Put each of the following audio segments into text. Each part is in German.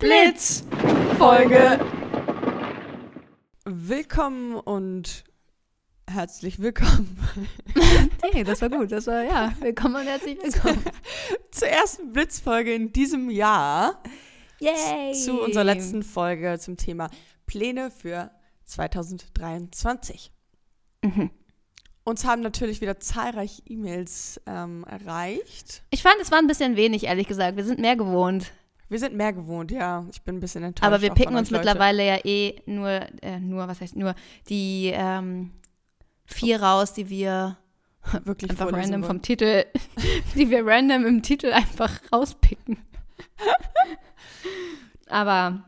Blitz Folge. Willkommen und herzlich willkommen hey, das war gut. Das war, ja, willkommen und herzlich willkommen. zur ersten Blitzfolge in diesem Jahr. Yay! Zu unserer letzten Folge zum Thema Pläne für 2023. Mhm. Uns haben natürlich wieder zahlreiche E-Mails ähm, erreicht. Ich fand, es war ein bisschen wenig, ehrlich gesagt. Wir sind mehr gewohnt. Wir sind mehr gewohnt, ja. Ich bin ein bisschen enttäuscht. Aber wir picken uns Leute. mittlerweile ja eh nur, äh, nur, was heißt nur, die ähm, vier raus, die wir wirklich einfach random vom Titel, die wir random im Titel einfach rauspicken. Aber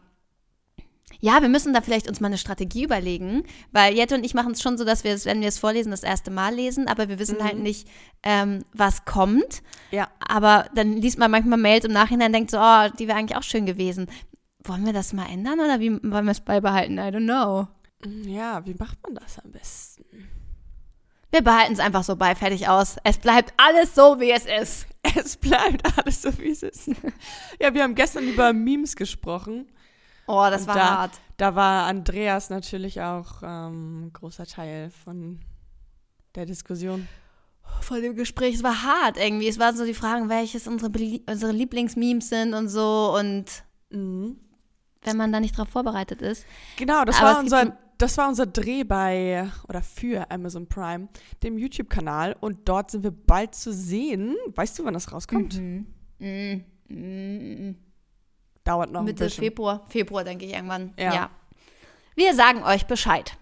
ja, wir müssen da vielleicht uns mal eine Strategie überlegen, weil Jette und ich machen es schon so, dass wir es, wenn wir es vorlesen, das erste Mal lesen, aber wir wissen Mhm. halt nicht, ähm, was kommt. Ja. Aber dann liest man manchmal Mails im Nachhinein und denkt so, oh, die wäre eigentlich auch schön gewesen. Wollen wir das mal ändern oder wie wollen wir es beibehalten? I don't know. Ja, wie macht man das am besten? Wir behalten es einfach so bei, fertig aus. Es bleibt alles so, wie es ist. Es bleibt alles so, wie es ist. ja, wir haben gestern über Memes gesprochen. Oh, das Und war da- hart. Da war Andreas natürlich auch ähm, ein großer Teil von der Diskussion. Vor dem Gespräch, es war hart irgendwie. Es waren so die Fragen, welches unsere, unsere Lieblingsmemes sind und so. Und Mhm. wenn man da nicht drauf vorbereitet ist. Genau, das Aber war unser, das war unser Dreh bei oder für Amazon Prime, dem YouTube-Kanal. Und dort sind wir bald zu sehen. Weißt du, wann das rauskommt? Mhm. Mhm. Mhm. Dauert noch ein Mitte bisschen. Februar. Februar, denke ich irgendwann. Ja. Ja. Wir sagen euch Bescheid.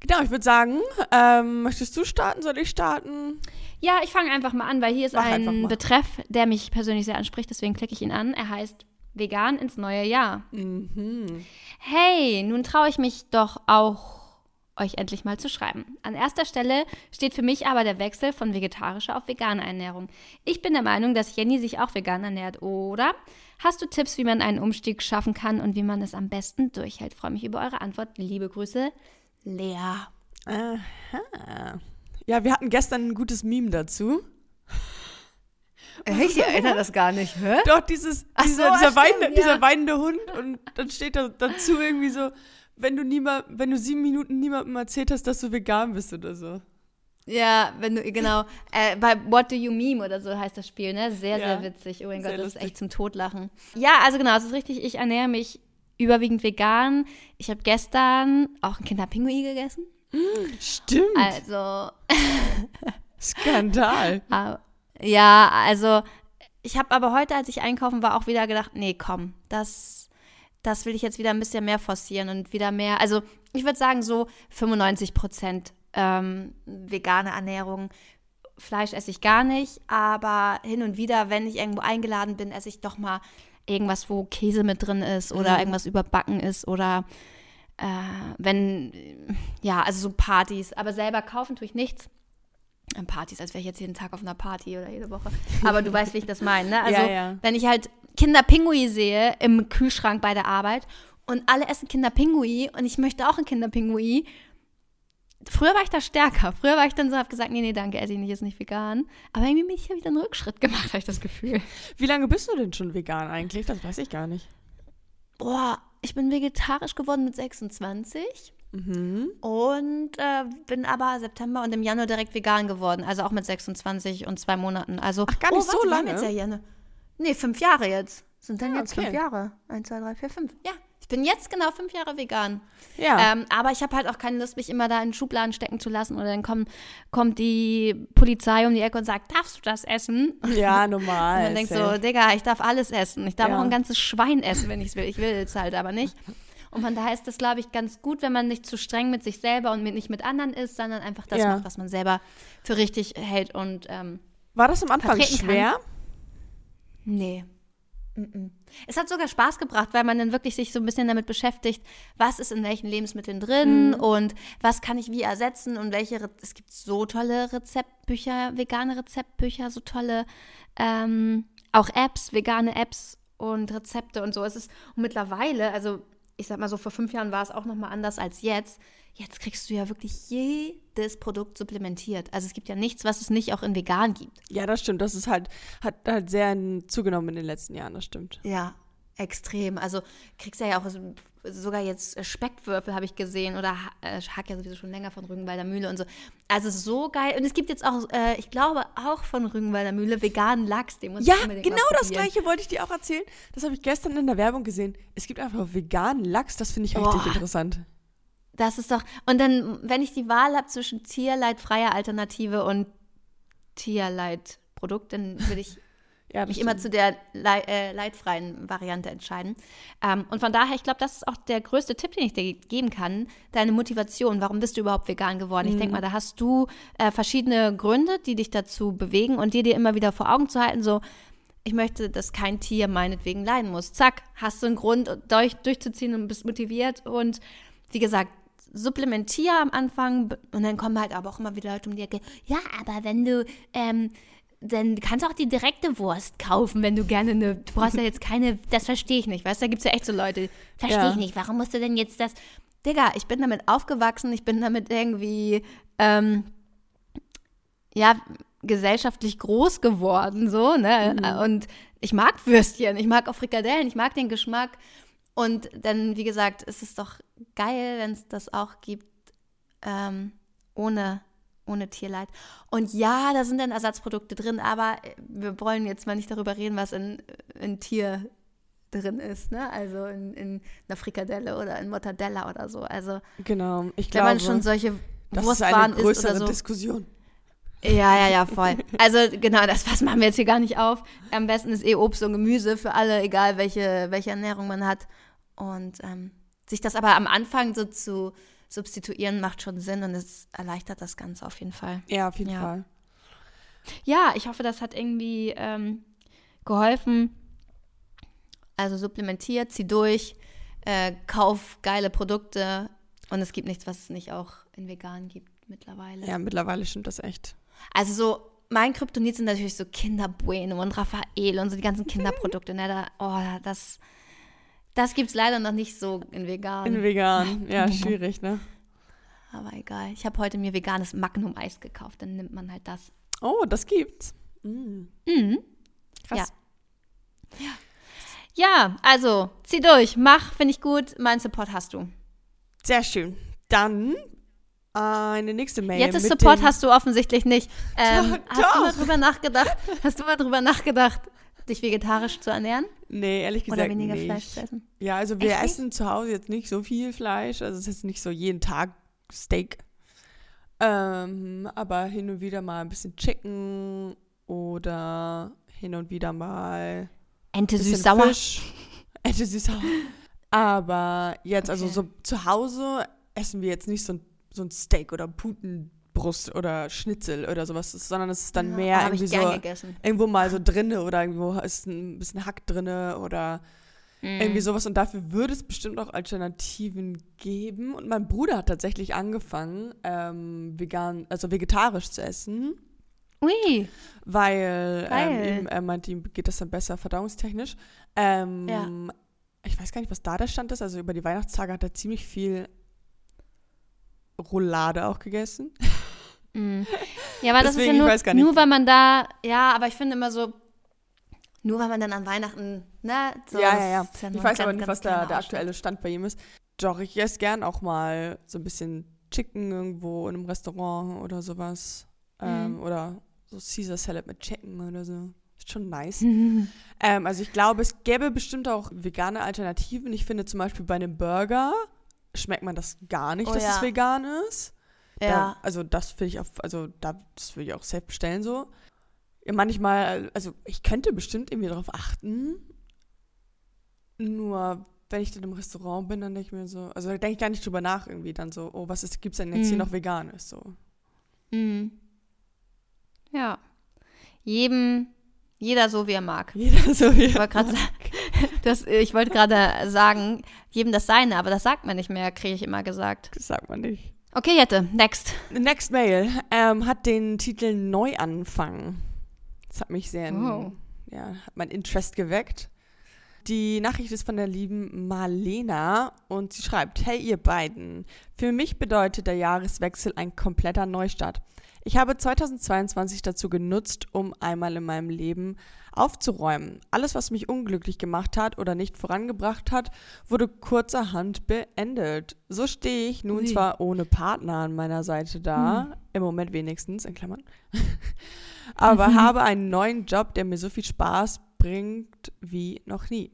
Genau, ich würde sagen, ähm, möchtest du starten? Soll ich starten? Ja, ich fange einfach mal an, weil hier ist Mach ein. Betreff, der mich persönlich sehr anspricht, deswegen klicke ich ihn an. Er heißt Vegan ins neue Jahr. Mhm. Hey, nun traue ich mich doch auch, euch endlich mal zu schreiben. An erster Stelle steht für mich aber der Wechsel von vegetarischer auf vegane Ernährung. Ich bin der Meinung, dass Jenny sich auch vegan ernährt, oder? Hast du Tipps, wie man einen Umstieg schaffen kann und wie man es am besten durchhält? Freue mich über eure Antwort. Liebe Grüße, Lea. Aha. Ja, wir hatten gestern ein gutes Meme dazu. Ich erinnere das gar nicht, hä? Doch, dieses, dieser, so, dieser, stimmt, weinende, ja. dieser weinende Hund und dann steht da dazu irgendwie so, wenn du niemand, wenn du sieben Minuten niemandem erzählt hast, dass du vegan bist oder so. Ja, wenn du, genau, äh, bei What Do You Meme oder so heißt das Spiel, ne? Sehr, Ja. sehr witzig. Oh mein Gott, das ist echt zum Totlachen. Ja, also genau, es ist richtig, ich ernähre mich überwiegend vegan. Ich habe gestern auch einen Kinderpingui gegessen. Stimmt. Also, Skandal. ah, ja, also, ich habe aber heute, als ich einkaufen war, auch wieder gedacht, nee, komm, das, das will ich jetzt wieder ein bisschen mehr forcieren und wieder mehr, also ich würde sagen so 95 Prozent ähm, vegane Ernährung. Fleisch esse ich gar nicht, aber hin und wieder, wenn ich irgendwo eingeladen bin, esse ich doch mal irgendwas, wo Käse mit drin ist oder Mhm. irgendwas überbacken ist oder äh, wenn, ja, also so Partys. Aber selber kaufen tue ich nichts. Partys, als wäre ich jetzt jeden Tag auf einer Party oder jede Woche. Aber du weißt, wie ich das meine. Ne? Also, Ja, ja. wenn ich halt Kinderpingui sehe im Kühlschrank bei der Arbeit und alle essen Kinderpingui und ich möchte auch einen Kinderpingui. Früher war ich da stärker. Früher war ich dann so, hab gesagt, nee, nee, danke, esse ich nicht, ist nicht vegan. Aber irgendwie bin ich ja wieder einen Rückschritt gemacht, habe ich das Gefühl. Wie lange bist du denn schon vegan eigentlich? Das weiß ich gar nicht. Boah, ich bin vegetarisch geworden mit 26 Mhm. und äh, bin aber September und im Januar direkt vegan geworden. Also auch mit 26 und zwei Monaten. Also, Ach, gar nicht oh, so warte, haben lange? Jetzt ja hier nee, fünf Jahre jetzt. Sind dann Ja, jetzt okay. fünf Jahre. Eins, zwei, drei, vier, fünf. Ja, ich bin jetzt genau fünf Jahre vegan. Ja. Ähm, aber ich habe halt auch keine Lust, mich immer da in Schubladen stecken zu lassen. Oder dann komm, kommt die Polizei um die Ecke und sagt, darfst du das essen? ja, Und normal. man denkt so. Digga, ich darf alles essen. Ich darf Ja. auch ein ganzes Schwein essen, wenn ich es will. Ich will es halt aber nicht. Und von daher ist das, glaube ich, ganz gut, wenn man nicht zu streng mit sich selber und nicht mit anderen ist, sondern einfach das Ja. macht, was man selber für richtig hält. Und ähm, War das am Anfang vertreten kann. Nee. Es hat sogar Spaß gebracht, weil man dann wirklich sich so ein bisschen damit beschäftigt, was ist in welchen Lebensmitteln drin und was kann ich wie ersetzen und welche. Re es gibt so tolle Rezeptbücher, vegane Rezeptbücher, so tolle ähm, auch Apps, vegane Apps und Rezepte und so. Es ist und mittlerweile, also ich sag mal so, vor fünf Jahren war es auch nochmal anders als jetzt. Jetzt kriegst du ja wirklich jedes Produkt supplementiert. Also es gibt ja nichts, was es nicht auch in vegan gibt. Ja, das stimmt. Das ist halt, hat halt sehr zugenommen in den letzten Jahren, das stimmt. Ja. extrem. Also kriegst ja auch sogar jetzt Speckwürfel habe ich gesehen oder äh, Hack ja sowieso schon länger von Rügenwalder Mühle und so. Also so geil. Und es gibt jetzt auch, äh, ich glaube auch von Rügenwalder Mühle veganen Lachs. Den ja, genau das gleiche wollte ich dir auch erzählen. Das habe ich gestern in der Werbung gesehen. Es gibt einfach veganen Lachs. Das finde ich richtig oh. interessant. Das ist doch. Und dann, wenn ich die Wahl habe zwischen tierleidfreier Alternative und Tierleidprodukt, dann würde ich ja, mich immer zu der Le äh, leidfreien Variante entscheiden. Ähm, und von daher, ich glaube, das ist auch der größte Tipp, den ich dir geben kann. Deine Motivation. Warum bist du überhaupt vegan geworden? Mhm. Ich denke mal, da hast du äh, verschiedene Gründe, die dich dazu bewegen und dir dir immer wieder vor Augen zu halten, so, ich möchte, dass kein Tier meinetwegen leiden muss. Zack, hast du einen Grund, durch, durchzuziehen und bist motiviert. Und wie gesagt, supplementiere am Anfang und dann kommen halt aber auch immer wieder Leute um die Ecke. Ja, aber wenn du ähm, dann kannst du auch die direkte Wurst kaufen, wenn du gerne eine. Du brauchst ja jetzt keine. Das verstehe ich nicht, weißt du? Da gibt es ja echt so Leute. Verstehe ja. ich nicht. Warum musst du denn jetzt das. Digga, ich bin damit aufgewachsen, ich bin damit irgendwie. Ähm, ja, gesellschaftlich groß geworden, so, ne? Mhm. Und ich mag Würstchen, ich mag auch Frikadellen, ich mag den Geschmack. Und dann, wie gesagt, ist es doch geil, wenn es das auch gibt, ähm, ohne ohne Tierleid. Und ja, da sind dann Ersatzprodukte drin, aber wir wollen jetzt mal nicht darüber reden, was in, in Tier drin ist, ne? Also in, in einer Frikadelle oder in Mortadella oder so. Also genau, ich glaube, wenn man schon solche Wurstwaren ist eine größere ist so. Diskussion. Ja, ja, ja, voll. Also genau, das was machen wir jetzt hier gar nicht auf. Am besten ist eh Obst und Gemüse für alle, egal welche, welche Ernährung man hat. Und ähm, sich das aber am Anfang so zu substituieren macht schon Sinn und es erleichtert das Ganze auf jeden Fall. Ja, auf jeden ja. Fall. Ja, ich hoffe, das hat irgendwie ähm, geholfen. Also supplementiert, zieh durch, äh, kauf geile Produkte und es gibt nichts, was es nicht auch in vegan gibt mittlerweile. Ja, mittlerweile stimmt das echt. Also so, mein Kryptonit sind natürlich so Kinder Bueno und Raphael und so die ganzen Kinderprodukte. ne? Da, oh, das das gibt es leider noch nicht so in vegan. In vegan, ja, schwierig, ne? Aber egal. Ich habe heute mir veganes Magnum-Eis gekauft, dann nimmt man halt das. Oh, das gibt's. Mm. Mhm. Krass. Ja. ja, also zieh durch, mach, finde ich gut. Mein Support hast du. Sehr schön. Dann eine nächste Mail. Jetzt ist Support hast du offensichtlich nicht. Ähm, ja, hast du mal drüber nachgedacht? Hast du mal drüber nachgedacht, dich vegetarisch zu ernähren? Nee, ehrlich gesagt Oder weniger nicht. Fleisch zu essen? Ja, also wir Echt essen nicht? zu Hause jetzt nicht so viel Fleisch. Also es ist nicht so jeden Tag Steak. Ähm, aber hin und wieder mal ein bisschen Chicken oder hin und wieder mal Ente süß-sauer. Ente süß-sauer. Aber jetzt, also okay. also so zu Hause essen wir jetzt nicht so ein, so ein Steak oder Puten Brust oder Schnitzel oder sowas ist, sondern es ist dann ja, mehr irgendwie so gegessen. irgendwo mal so drinne oder irgendwo ist ein bisschen Hack drinne oder mm. irgendwie sowas und dafür würde es bestimmt auch Alternativen geben und mein Bruder hat tatsächlich angefangen ähm, vegan, also vegetarisch zu essen. Ui. Weil ähm, ihm, er meinte, ihm geht das dann besser verdauungstechnisch. Ähm, ja. Ich weiß gar nicht, was da der Stand ist. Also über die Weihnachtstage hat er ziemlich viel Roulade auch gegessen. Mm. Ja, aber das ist ja nur, nur weil man da, ja, aber ich finde immer so, nur weil man dann an Weihnachten, ne? So, ja, ja, ja. ja ich weiß aber nicht, was da der aktuelle Stand bei ihm ist. Doch, ich esse gern auch mal so ein bisschen Chicken irgendwo in einem Restaurant oder sowas. Ähm, mhm. Oder so Caesar Salad mit Chicken oder so. Ist schon nice. Mhm. Ähm, also ich glaube, es gäbe bestimmt auch vegane Alternativen. Ich finde zum Beispiel bei einem Burger schmeckt man das gar nicht, oh, dass ja. es vegan ist. Ja. Da, also das finde ich auch, also da, das würde ich auch selbst bestellen so. Ja, manchmal, also ich könnte bestimmt irgendwie darauf achten. Nur wenn ich dann im Restaurant bin, dann denke ich mir so, also da denke ich gar nicht drüber nach irgendwie dann so, oh, was gibt es denn jetzt mm. hier mhm. noch Veganes so. Mm. Ja. Jedem, jeder so wie er mag. Jeder so wie er mag. Das, ich wollte gerade sagen, jedem das Seine, aber das sagt man nicht mehr, kriege ich immer gesagt. Das sagt man nicht. Okay, Jette, next. Next Mail ähm, hat den Titel Neuanfang. Das hat mich sehr, oh. ja, hat mein Interest geweckt. Die Nachricht ist von der lieben Marlena und sie schreibt: Hey, ihr beiden. Für mich bedeutet der Jahreswechsel ein kompletter Neustart. Ich habe 2022 dazu genutzt, um einmal in meinem Leben aufzuräumen. Alles, was mich unglücklich gemacht hat oder nicht vorangebracht hat, wurde kurzerhand beendet. So stehe ich nun Ui. zwar ohne Partner an meiner Seite da, hm. im Moment wenigstens, in Klammern, aber habe einen neuen Job, der mir so viel Spaß bringt wie noch nie.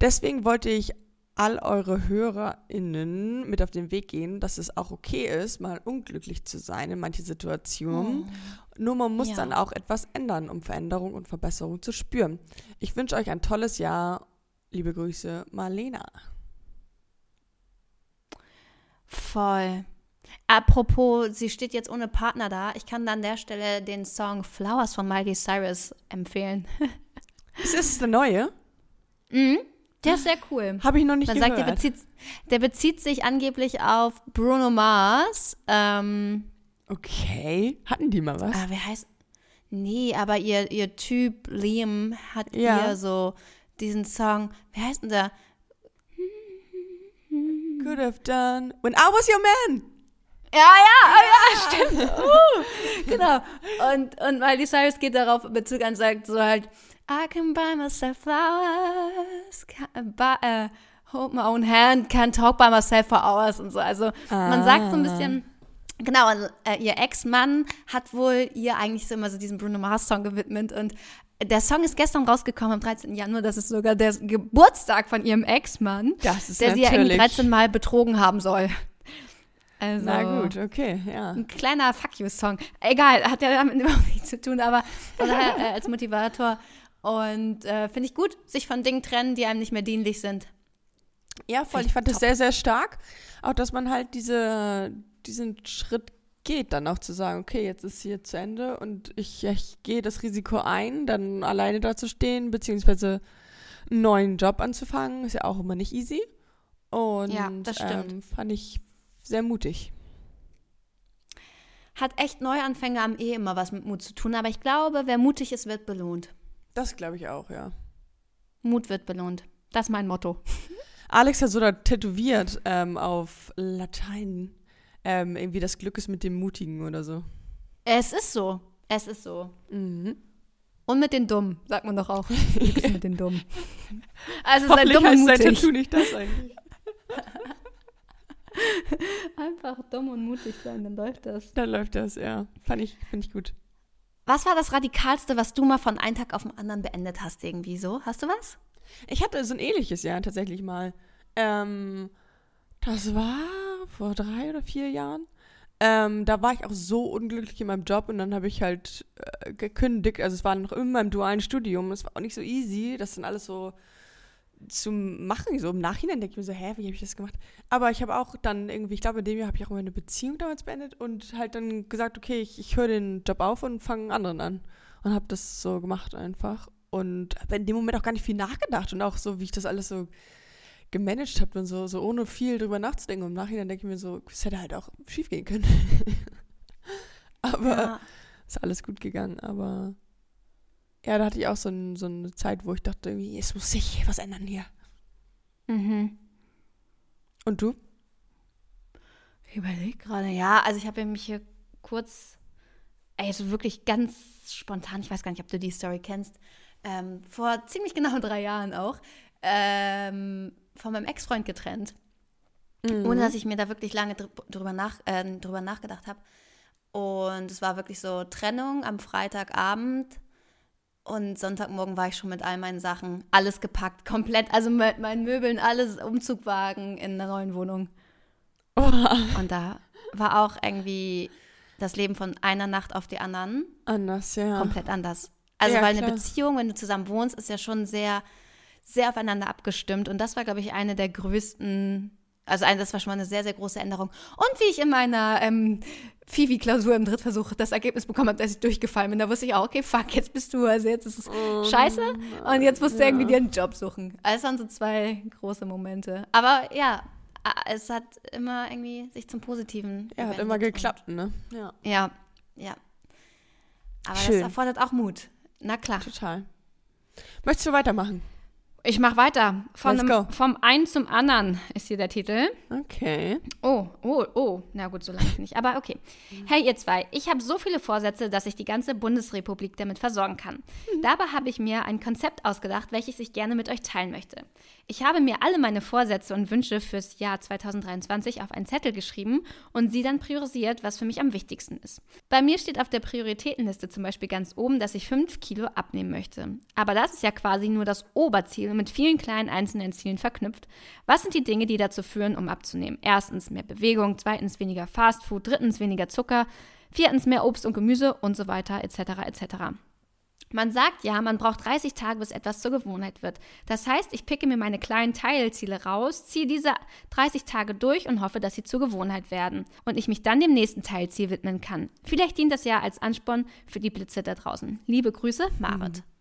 Deswegen wollte ich all eure HörerInnen mit auf den Weg gehen, dass es auch okay ist, mal unglücklich zu sein in manchen Situationen. Oh. Nur man muss ja. dann auch etwas ändern, um Veränderung und Verbesserung zu spüren. Ich wünsche euch ein tolles Jahr. Liebe Grüße, Marlena. Voll. Apropos, sie steht jetzt ohne Partner da. Ich kann an der Stelle den Song Flowers von Miley Cyrus empfehlen. Ist das der neue? Mhm. Der ist sehr cool. Habe ich noch nicht Man gehört. sagt, der bezieht, der bezieht sich angeblich auf Bruno Mars. Ähm, okay. Hatten die mal was? Ah, wer heißt. Nee, aber ihr, ihr Typ Liam hat ja. ihr so diesen Song. Wer heißt denn der? Could have done when I was your man. Ja, ja, oh, ja, stimmt. Uh, genau. Und, und Miley Cyrus geht darauf Bezug an, sagt so halt, I can buy myself flowers, can buy, uh, hold my own hand, can talk by myself for hours und so. Also ah. man sagt so ein bisschen, genau, also, äh, ihr Ex-Mann hat wohl ihr eigentlich so immer so diesen Bruno Mars-Song gewidmet und der Song ist gestern rausgekommen am 13. Januar. Das ist sogar der Geburtstag von ihrem Ex-Mann, der sie ja irgendwie 13 Mal betrogen haben soll. Also, Na gut, okay, ja. Ein kleiner Fuck You-Song. Egal, hat ja damit überhaupt nichts zu tun, aber daher, äh, als Motivator und äh, finde ich gut, sich von Dingen trennen, die einem nicht mehr dienlich sind. Ja, voll. Ich, ich fand top. das sehr, sehr stark. Auch, dass man halt diese, diesen Schritt geht, dann auch zu sagen, okay, jetzt ist hier zu Ende und ich, ich gehe das Risiko ein, dann alleine da zu stehen, beziehungsweise einen neuen Job anzufangen, ist ja auch immer nicht easy. Und ja, das stimmt. Ähm, fand ich sehr mutig. Hat echt Neuanfänger am eh immer was mit Mut zu tun, aber ich glaube, wer mutig ist, wird belohnt. Das glaube ich auch, ja. Mut wird belohnt. Das ist mein Motto. Alex hat so da tätowiert ähm, auf Latein. Ähm, irgendwie das Glück ist mit dem Mutigen oder so. Es ist so. Es ist so. Mhm. Und mit den Dummen, sagt man doch auch. Das Glück ist mit den Dummen. Also sei dumm und mutig. Tattoo nicht das eigentlich. Einfach dumm und mutig sein, dann läuft das. Dann läuft das, ja. Fand ich, finde ich gut. Was war das Radikalste, was du mal von einem Tag auf den anderen beendet hast, irgendwie so? Hast du was? Ich hatte so ein ähnliches Jahr tatsächlich mal. Ähm, das war vor drei oder vier Jahren. Ähm, da war ich auch so unglücklich in meinem Job und dann habe ich halt äh, gekündigt. Also es war noch in meinem dualen Studium. Es war auch nicht so easy. Das sind alles so zu machen. So im Nachhinein denke ich mir so, hä, wie habe ich das gemacht? Aber ich habe auch dann irgendwie, ich glaube, in dem Jahr habe ich auch meine Beziehung damals beendet und halt dann gesagt, okay, ich, ich höre den Job auf und fange einen anderen an. Und habe das so gemacht einfach. Und habe in dem Moment auch gar nicht viel nachgedacht und auch so, wie ich das alles so gemanagt habe und so, so ohne viel drüber nachzudenken. Und im Nachhinein denke ich mir so, es hätte halt auch schief gehen können. aber ja. ist alles gut gegangen, aber ja, da hatte ich auch so, ein, so eine Zeit, wo ich dachte, irgendwie, es muss sich was ändern hier. Mhm. Und du? Ich überlege gerade, ja, also ich habe mich hier kurz, also wirklich ganz spontan, ich weiß gar nicht, ob du die Story kennst, ähm, vor ziemlich genau drei Jahren auch, ähm, von meinem Ex-Freund getrennt. Mhm. Ohne dass ich mir da wirklich lange drüber, nach, äh, drüber nachgedacht habe. Und es war wirklich so Trennung am Freitagabend und Sonntagmorgen war ich schon mit all meinen Sachen, alles gepackt, komplett, also mit meinen Möbeln, alles Umzugwagen in der neuen Wohnung. Oh. Und da war auch irgendwie das Leben von einer Nacht auf die anderen. Anders, ja. Komplett anders. Also, ja, weil klar. eine Beziehung, wenn du zusammen wohnst, ist ja schon sehr, sehr aufeinander abgestimmt. Und das war, glaube ich, eine der größten also das war schon mal eine sehr, sehr große Änderung. Und wie ich in meiner ähm, Fivi-Klausur im Drittversuch das Ergebnis bekommen habe, dass ich durchgefallen bin, da wusste ich auch, okay, fuck, jetzt bist du, also jetzt ist es oh, scheiße und jetzt musst du ja. irgendwie dir einen Job suchen. Also das waren so zwei große Momente. Aber ja, es hat immer irgendwie sich zum Positiven Ja, hat immer geklappt, ne? Ja. Ja, ja. Aber Schön. das erfordert auch Mut. Na klar. Total. Möchtest du weitermachen? Ich mache weiter. Von einem, vom einen zum anderen ist hier der Titel. Okay. Oh, oh, oh. Na gut, so lange nicht. Aber okay. Hey, ihr zwei. Ich habe so viele Vorsätze, dass ich die ganze Bundesrepublik damit versorgen kann. Mhm. Dabei habe ich mir ein Konzept ausgedacht, welches ich gerne mit euch teilen möchte. Ich habe mir alle meine Vorsätze und Wünsche fürs Jahr 2023 auf einen Zettel geschrieben und sie dann priorisiert, was für mich am wichtigsten ist. Bei mir steht auf der Prioritätenliste zum Beispiel ganz oben, dass ich 5 Kilo abnehmen möchte. Aber das ist ja quasi nur das Oberziel mit vielen kleinen einzelnen Zielen verknüpft. Was sind die Dinge, die dazu führen, um abzunehmen? Erstens mehr Bewegung, zweitens weniger Fastfood, drittens weniger Zucker, viertens mehr Obst und Gemüse und so weiter etc. etc. Man sagt ja, man braucht 30 Tage, bis etwas zur Gewohnheit wird. Das heißt, ich picke mir meine kleinen Teilziele raus, ziehe diese 30 Tage durch und hoffe, dass sie zur Gewohnheit werden und ich mich dann dem nächsten Teilziel widmen kann. Vielleicht dient das ja als Ansporn für die Blitze da draußen. Liebe Grüße, Marit. Mhm.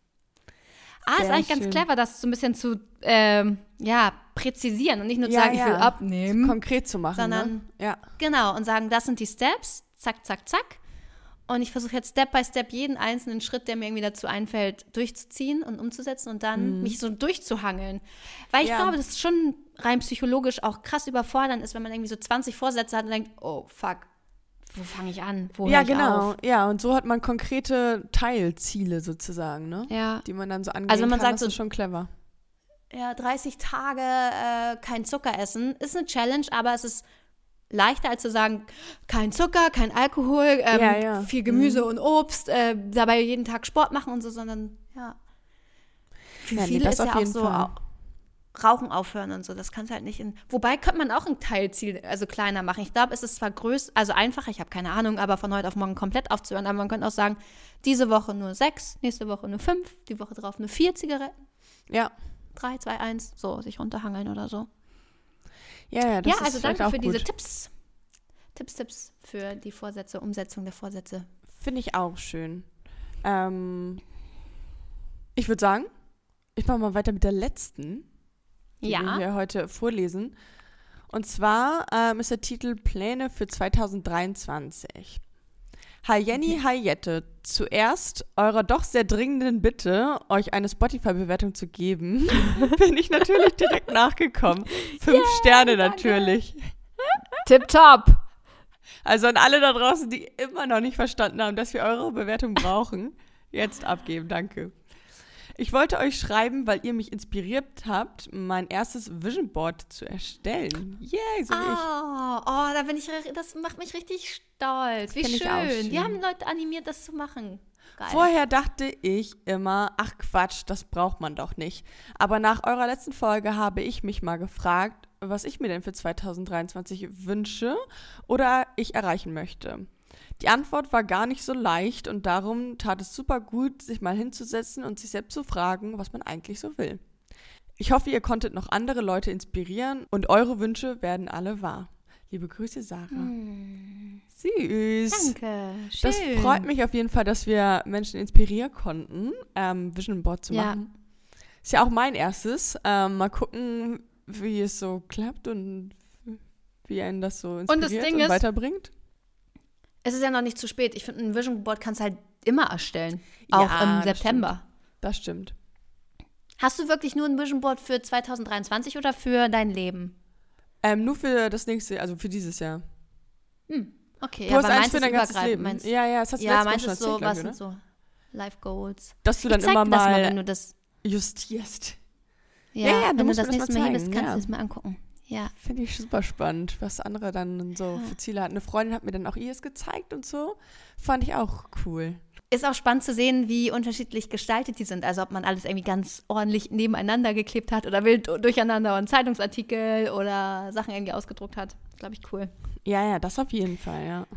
Ah, ist eigentlich schön. ganz clever, das so ein bisschen zu ähm, ja, präzisieren und nicht nur zu ja, sagen, ja. ich will abnehmen. Konkret zu machen. Sondern, ne? ja. genau, und sagen, das sind die Steps, zack, zack, zack. Und ich versuche jetzt Step by Step jeden einzelnen Schritt, der mir irgendwie dazu einfällt, durchzuziehen und umzusetzen und dann mhm. mich so durchzuhangeln. Weil ich ja. glaube, das ist schon rein psychologisch auch krass überfordernd ist, wenn man irgendwie so 20 Vorsätze hat und denkt, oh fuck, wo fange ich an? Wo ja, genau. Auf? Ja, und so hat man konkrete Teilziele sozusagen, ne? Ja. Die man dann so angehen also man kann, sagt, das ist schon clever. Ja, 30 Tage äh, kein Zucker essen ist eine Challenge, aber es ist leichter als zu sagen, kein Zucker, kein Alkohol, ähm, ja, ja. viel Gemüse mhm. und Obst, äh, dabei jeden Tag Sport machen und so, sondern ja. Für ja, viele nee, ist ja auch so Fall. Rauchen aufhören und so. Das kannst halt nicht in. Wobei könnte man auch ein Teilziel, also kleiner machen. Ich glaube, es ist zwar größer, also einfacher, ich habe keine Ahnung, aber von heute auf morgen komplett aufzuhören. Aber man könnte auch sagen, diese Woche nur sechs, nächste Woche nur fünf, die Woche drauf nur vier Zigaretten. Ja. Drei, zwei, eins, so, sich runterhangeln oder so. Ja, ja, das ja also danke für gut. diese Tipps. Tipps, Tipps für die Vorsätze, Umsetzung der Vorsätze. Finde ich auch schön. Ähm, ich würde sagen, ich mache mal weiter mit der letzten, die ja. wir hier heute vorlesen. Und zwar ähm, ist der Titel Pläne für 2023. Hi Jenny, hi Jette. Zuerst eurer doch sehr dringenden Bitte, euch eine Spotify-Bewertung zu geben, bin ich natürlich direkt nachgekommen. Fünf yeah, Sterne natürlich. Tipptopp. Also an alle da draußen, die immer noch nicht verstanden haben, dass wir eure Bewertung brauchen, jetzt abgeben, danke. Ich wollte euch schreiben, weil ihr mich inspiriert habt, mein erstes Vision Board zu erstellen. Yeah, so oh, ich. Oh, da bin ich, das macht mich richtig stolz. Wie schön. schön. Wir haben Leute animiert, das zu machen. Geil. Vorher dachte ich immer, ach Quatsch, das braucht man doch nicht. Aber nach eurer letzten Folge habe ich mich mal gefragt, was ich mir denn für 2023 wünsche oder ich erreichen möchte. Die Antwort war gar nicht so leicht und darum tat es super gut, sich mal hinzusetzen und sich selbst zu fragen, was man eigentlich so will. Ich hoffe, ihr konntet noch andere Leute inspirieren und eure Wünsche werden alle wahr. Liebe Grüße, Sarah. Hm. Süß. Danke. Schön. Das freut mich auf jeden Fall, dass wir Menschen inspirieren konnten, ähm, Vision Board zu ja. machen. Ist ja auch mein erstes. Ähm, mal gucken, wie es so klappt und wie einen das so inspiriert und, das Ding und ist, weiterbringt es ist ja noch nicht zu spät. Ich finde, ein Vision Board kannst du halt immer erstellen. Auch ja, im September. Das stimmt. das stimmt. Hast du wirklich nur ein Vision Board für 2023 oder für dein Leben? Ähm, nur für das nächste, also für dieses Jahr. Hm, okay. Du ja, hast eins für dein ganzes Leben. Meinst, ja, ja, das hast du ja, meinst du so, was sind so Life Goals? Dass du dann immer mal, mal, wenn du das justierst. Ja, ja, ja wenn du das nächste Mal hier bist, kannst du es mal angucken. Ja. Finde ich super spannend, was andere dann so für Ziele hatten. Eine Freundin hat mir dann auch ihres gezeigt und so. Fand ich auch cool. Ist auch spannend zu sehen, wie unterschiedlich gestaltet die sind. Also ob man alles irgendwie ganz ordentlich nebeneinander geklebt hat oder wild durcheinander und Zeitungsartikel oder Sachen irgendwie ausgedruckt hat. Glaube ich cool. Ja, ja, das auf jeden Fall, ja.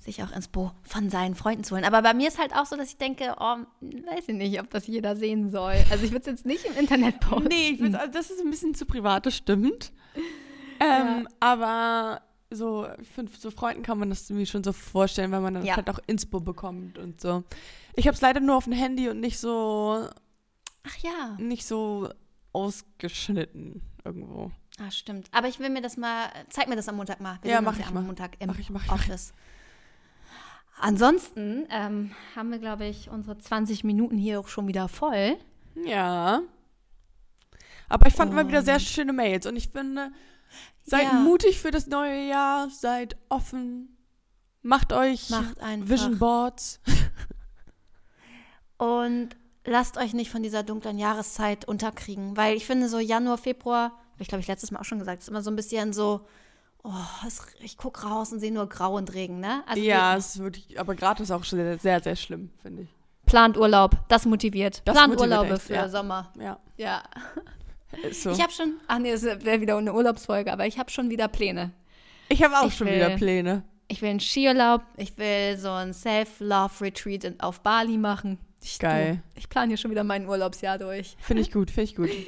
Sich auch Inspo von seinen Freunden zu holen. Aber bei mir ist halt auch so, dass ich denke, oh, weiß ich nicht, ob das jeder sehen soll. Also ich würde es jetzt nicht im Internet posten. Nee, ich also das ist ein bisschen zu privat, das stimmt. Ähm, ja. Aber so, ich finde, so Freunden kann man das irgendwie schon so vorstellen, weil man dann ja. halt auch Inspo bekommt und so. Ich habe es leider nur auf dem Handy und nicht so. Ach ja. Nicht so ausgeschnitten irgendwo. Ah, stimmt. Aber ich will mir das mal. Zeig mir das am Montag mal. Wir ja, mach ich am mal. Montag im mach ich, mach ich, Office. Ansonsten ähm, haben wir, glaube ich, unsere 20 Minuten hier auch schon wieder voll. Ja. Aber ich fand und immer wieder sehr schöne Mails und ich finde, seid ja. mutig für das neue Jahr, seid offen, macht euch macht Vision Boards. Und lasst euch nicht von dieser dunklen Jahreszeit unterkriegen, weil ich finde so Januar, Februar, habe ich glaube ich letztes Mal auch schon gesagt, ist immer so ein bisschen so, oh, es, ich gucke raus und sehe nur Grau und Regen, ne? Also ja, es wirklich, aber gerade ist auch schon sehr, sehr, sehr schlimm, finde ich. Plant Urlaub, das motiviert. Das Plant motiviert Urlaube echt, für ja. Sommer. Ja. Ja. So. Ich habe schon, ach nee, das wäre wieder eine Urlaubsfolge, aber ich habe schon wieder Pläne. Ich habe auch Ich schon will- wieder Pläne. Ich will einen Skiurlaub, ich will so ein Self-Love-Retreat in- auf Bali machen. Ich, Geil. Du, ich plane hier schon wieder mein Urlaubsjahr durch. Finde ich gut, finde ich gut.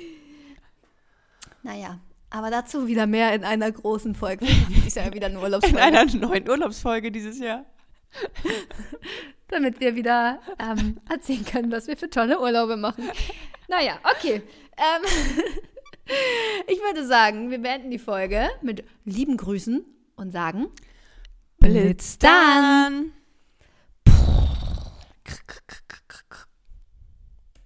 Naja, aber dazu wieder mehr in einer großen Folge. Ist ja wieder eine In Urlaubsfolge. einer neuen Urlaubsfolge dieses Jahr. damit wir wieder ähm, erzählen können, was wir für tolle Urlaube machen. Naja, okay. Ähm, ich würde sagen, wir beenden die Folge mit lieben Grüßen und sagen Blitz dann.